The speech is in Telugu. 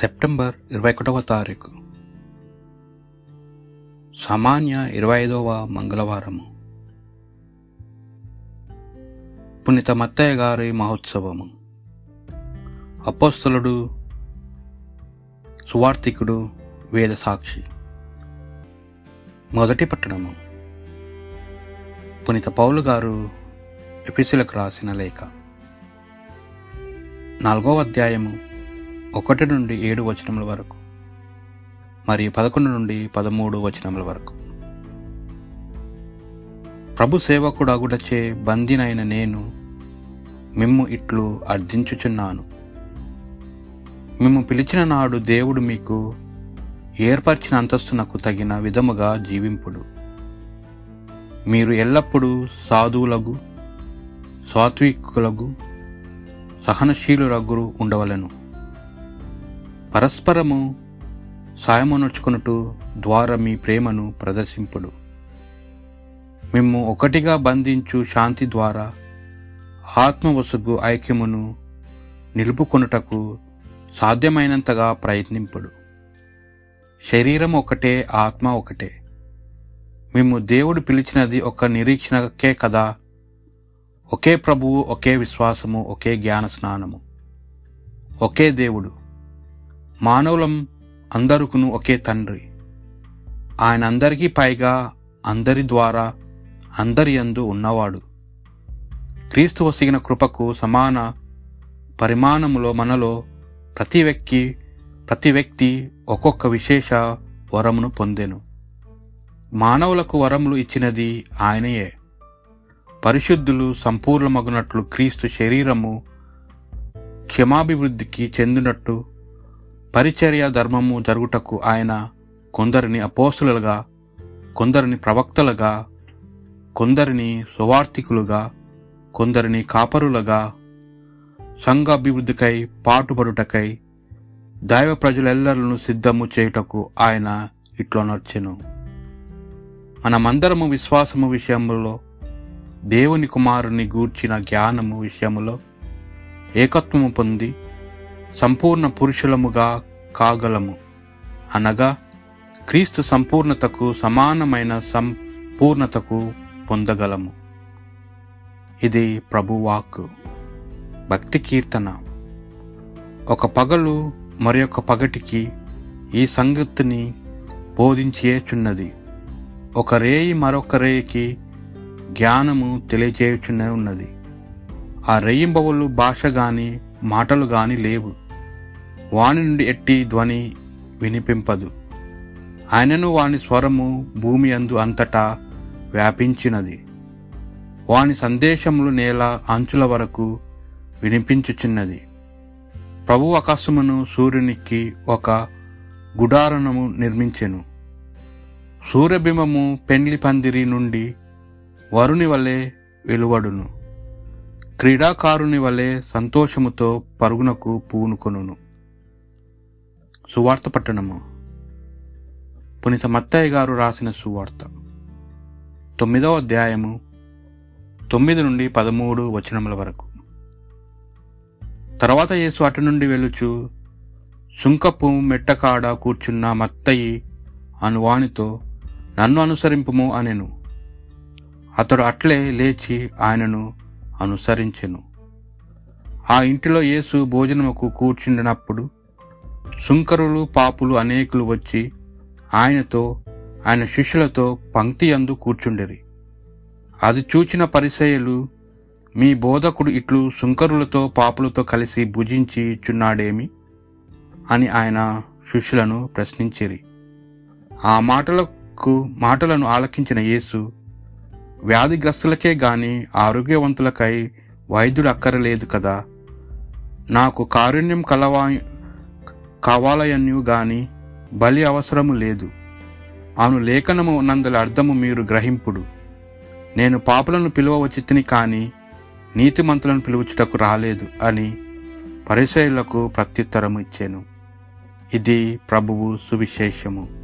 సెప్టెంబర్ ఇరవై ఒకటవ తారీఖు. సామాన్య ఇరవై ఐదవ మంగళవారము. పునీత మత్తయ్య గారి మహోత్సవము. అపోస్తలుడు సువార్థికుడు వేద సాక్షి. మొదటి పట్టణము. పునీత పౌలు గారు ఎపిసిలకు రాసిన లేఖ. నాలుగవ అధ్యాయము. ఒకటి నుండి ఏడు వచనముల వరకు మరియు పదకొండు నుండి పదమూడు వచనముల వరకు. ప్రభు సేవకుడగుటచే బందినైన నేను మిమ్ము ఇట్లు అర్థించుచున్నాను మిమ్ము పిలిచిన నాడు దేవుడు మీకు ఏర్పరిచిన అంతస్తునకు తగిన విధముగా జీవింపుడు. మీరు ఎల్లప్పుడూ సాధువులగు సాత్వికులగు సహనశీలురగ్గురు ఉండవలను. పరస్పరము సాయమునొచ్చుకున్నట్టు ద్వారా మీ ప్రేమను ప్రదర్శింపుడు. మిమ్ము ఒకటిగా బంధించు శాంతి ద్వారా ఆత్మవసుగు ఐక్యమును నిలుపుకొనుటకు సాధ్యమైనంతగా ప్రయత్నింపుడు. శరీరం ఒకటే ఆత్మ ఒకటే. మేము దేవుడు పిలిచినది ఒక నిరీక్షణకే కదా. ఒకే ప్రభువు ఒకే విశ్వాసము ఒకే జ్ఞాన స్నానము ఒకే దేవుడు. మానవులం అందరుకును ఒకే తండ్రి. ఆయన అందరికీ పైగా అందరి ద్వారా అందరి యందు ఉన్నవాడు. క్రీస్తు వసిగిన కృపకు సమాన పరిమాణములో మనలో ప్రతి వ్యక్తి ప్రతి వ్యక్తి ఒక్కొక్క విశేష వరమును పొందెను. మానవులకు వరములు ఇచ్చినది ఆయనయే. పరిశుద్ధులు సంపూర్ణమగునట్లు క్రీస్తు శరీరము క్షమాభివృద్ధికి చెందినట్టు పరిచర్య ధర్మము జరుగుటకు ఆయన కొందరిని అపోస్తులుగా కొందరిని ప్రవక్తలుగా కొందరిని సువార్థికులుగా కొందరిని కాపరులుగా సంఘ అభివృద్ధికై పాటుపడుటకై దైవ ప్రజలెల్లరను సిద్ధము చేయుటకు ఆయన ఇట్లో నర్చెను మనమందరము విశ్వాసము విషయంలో దేవుని కుమారుని గూర్చిన జ్ఞానము విషయములో ఏకత్వము పొంది సంపూర్ణ పురుషులముగా కాగలము. అనగా క్రీస్తు సంపూర్ణతకు సమానమైన సంపూర్ణతకు పొందగలము. ఇది ప్రభువాక్ భక్తి కీర్తన. ఒక పగలు మరి ఒక పగటికి ఈ సంగతిని బోధించేచున్నది. ఒక రేయి మరొక రేయికి జ్ఞానము తెలియచేయుచున్న ఉన్నది ఆ రేయింబవులు భాష గాని మాటలు గాని లేవు. వాని నుండి ఎట్టి ధ్వని వినిపింపదు. ఆయనను వాని స్వరము భూమి అందు అంతటా వ్యాపించినది. వాని సందేశములు నేల అంచుల వరకు వినిపించుచున్నది. ప్రభు ఆకాశమును సూర్యునికి ఒక గుడారణము నిర్మించెను. సూర్యబింబము పెండ్లి పందిరి నుండి వరుని వలె వెలువడును. క్రీడాకారుని వలె సంతోషముతో పరుగునకు పూనుకొనును. సువార్త పట్టణము. పునీత మత్తయ్య గారు రాసిన సువార్త. తొమ్మిదవ అధ్యాయము తొమ్మిది నుండి పదమూడు వచనముల వరకు. తర్వాత యేసు అటు నుండి వెలుచు సుంకపు మెట్టకాడ కూర్చున్న మత్తయి అనువానితో నన్ను అనుసరింపుము అనెను. అతడు అట్లే లేచి ఆయనను అనుసరించెను. ఆ ఇంటిలో యేసు భోజనముకు కూర్చుండినప్పుడు సుంకరులు పాపులు అనేకులు వచ్చి ఆయనతో ఆయన శిష్యులతో పంక్తి అందు కూర్చుండిరి. అది చూచిన పరిసయలు మీ బోధకుడు ఇట్లు సుంకరులతో పాపులతో కలిసి భుజించి చున్నాడేమి? అని ఆయన శిష్యులను ప్రశ్నించిరి. ఆ మాటలకు మాటలను ఆలకించిన యేసు వ్యాధిగ్రస్తులకే గాని ఆరోగ్యవంతులకై వైద్యుడు అక్కరలేదు కదా. నాకు కారుణ్యం కలవా కావాలయన్యు గాని బలి అవసరము లేదు. అను లేఖనము ఉన్నందుల అర్థము మీరు గ్రహింపుడు. నేను పాపులను పిలువవచ్చితిని కానీ నీతిమంతులను పిలువచుటకు రాలేదు అని పరిచయులకు ప్రత్యుత్తరము ఇచ్చాను. ఇది ప్రభువు సువిశేషము.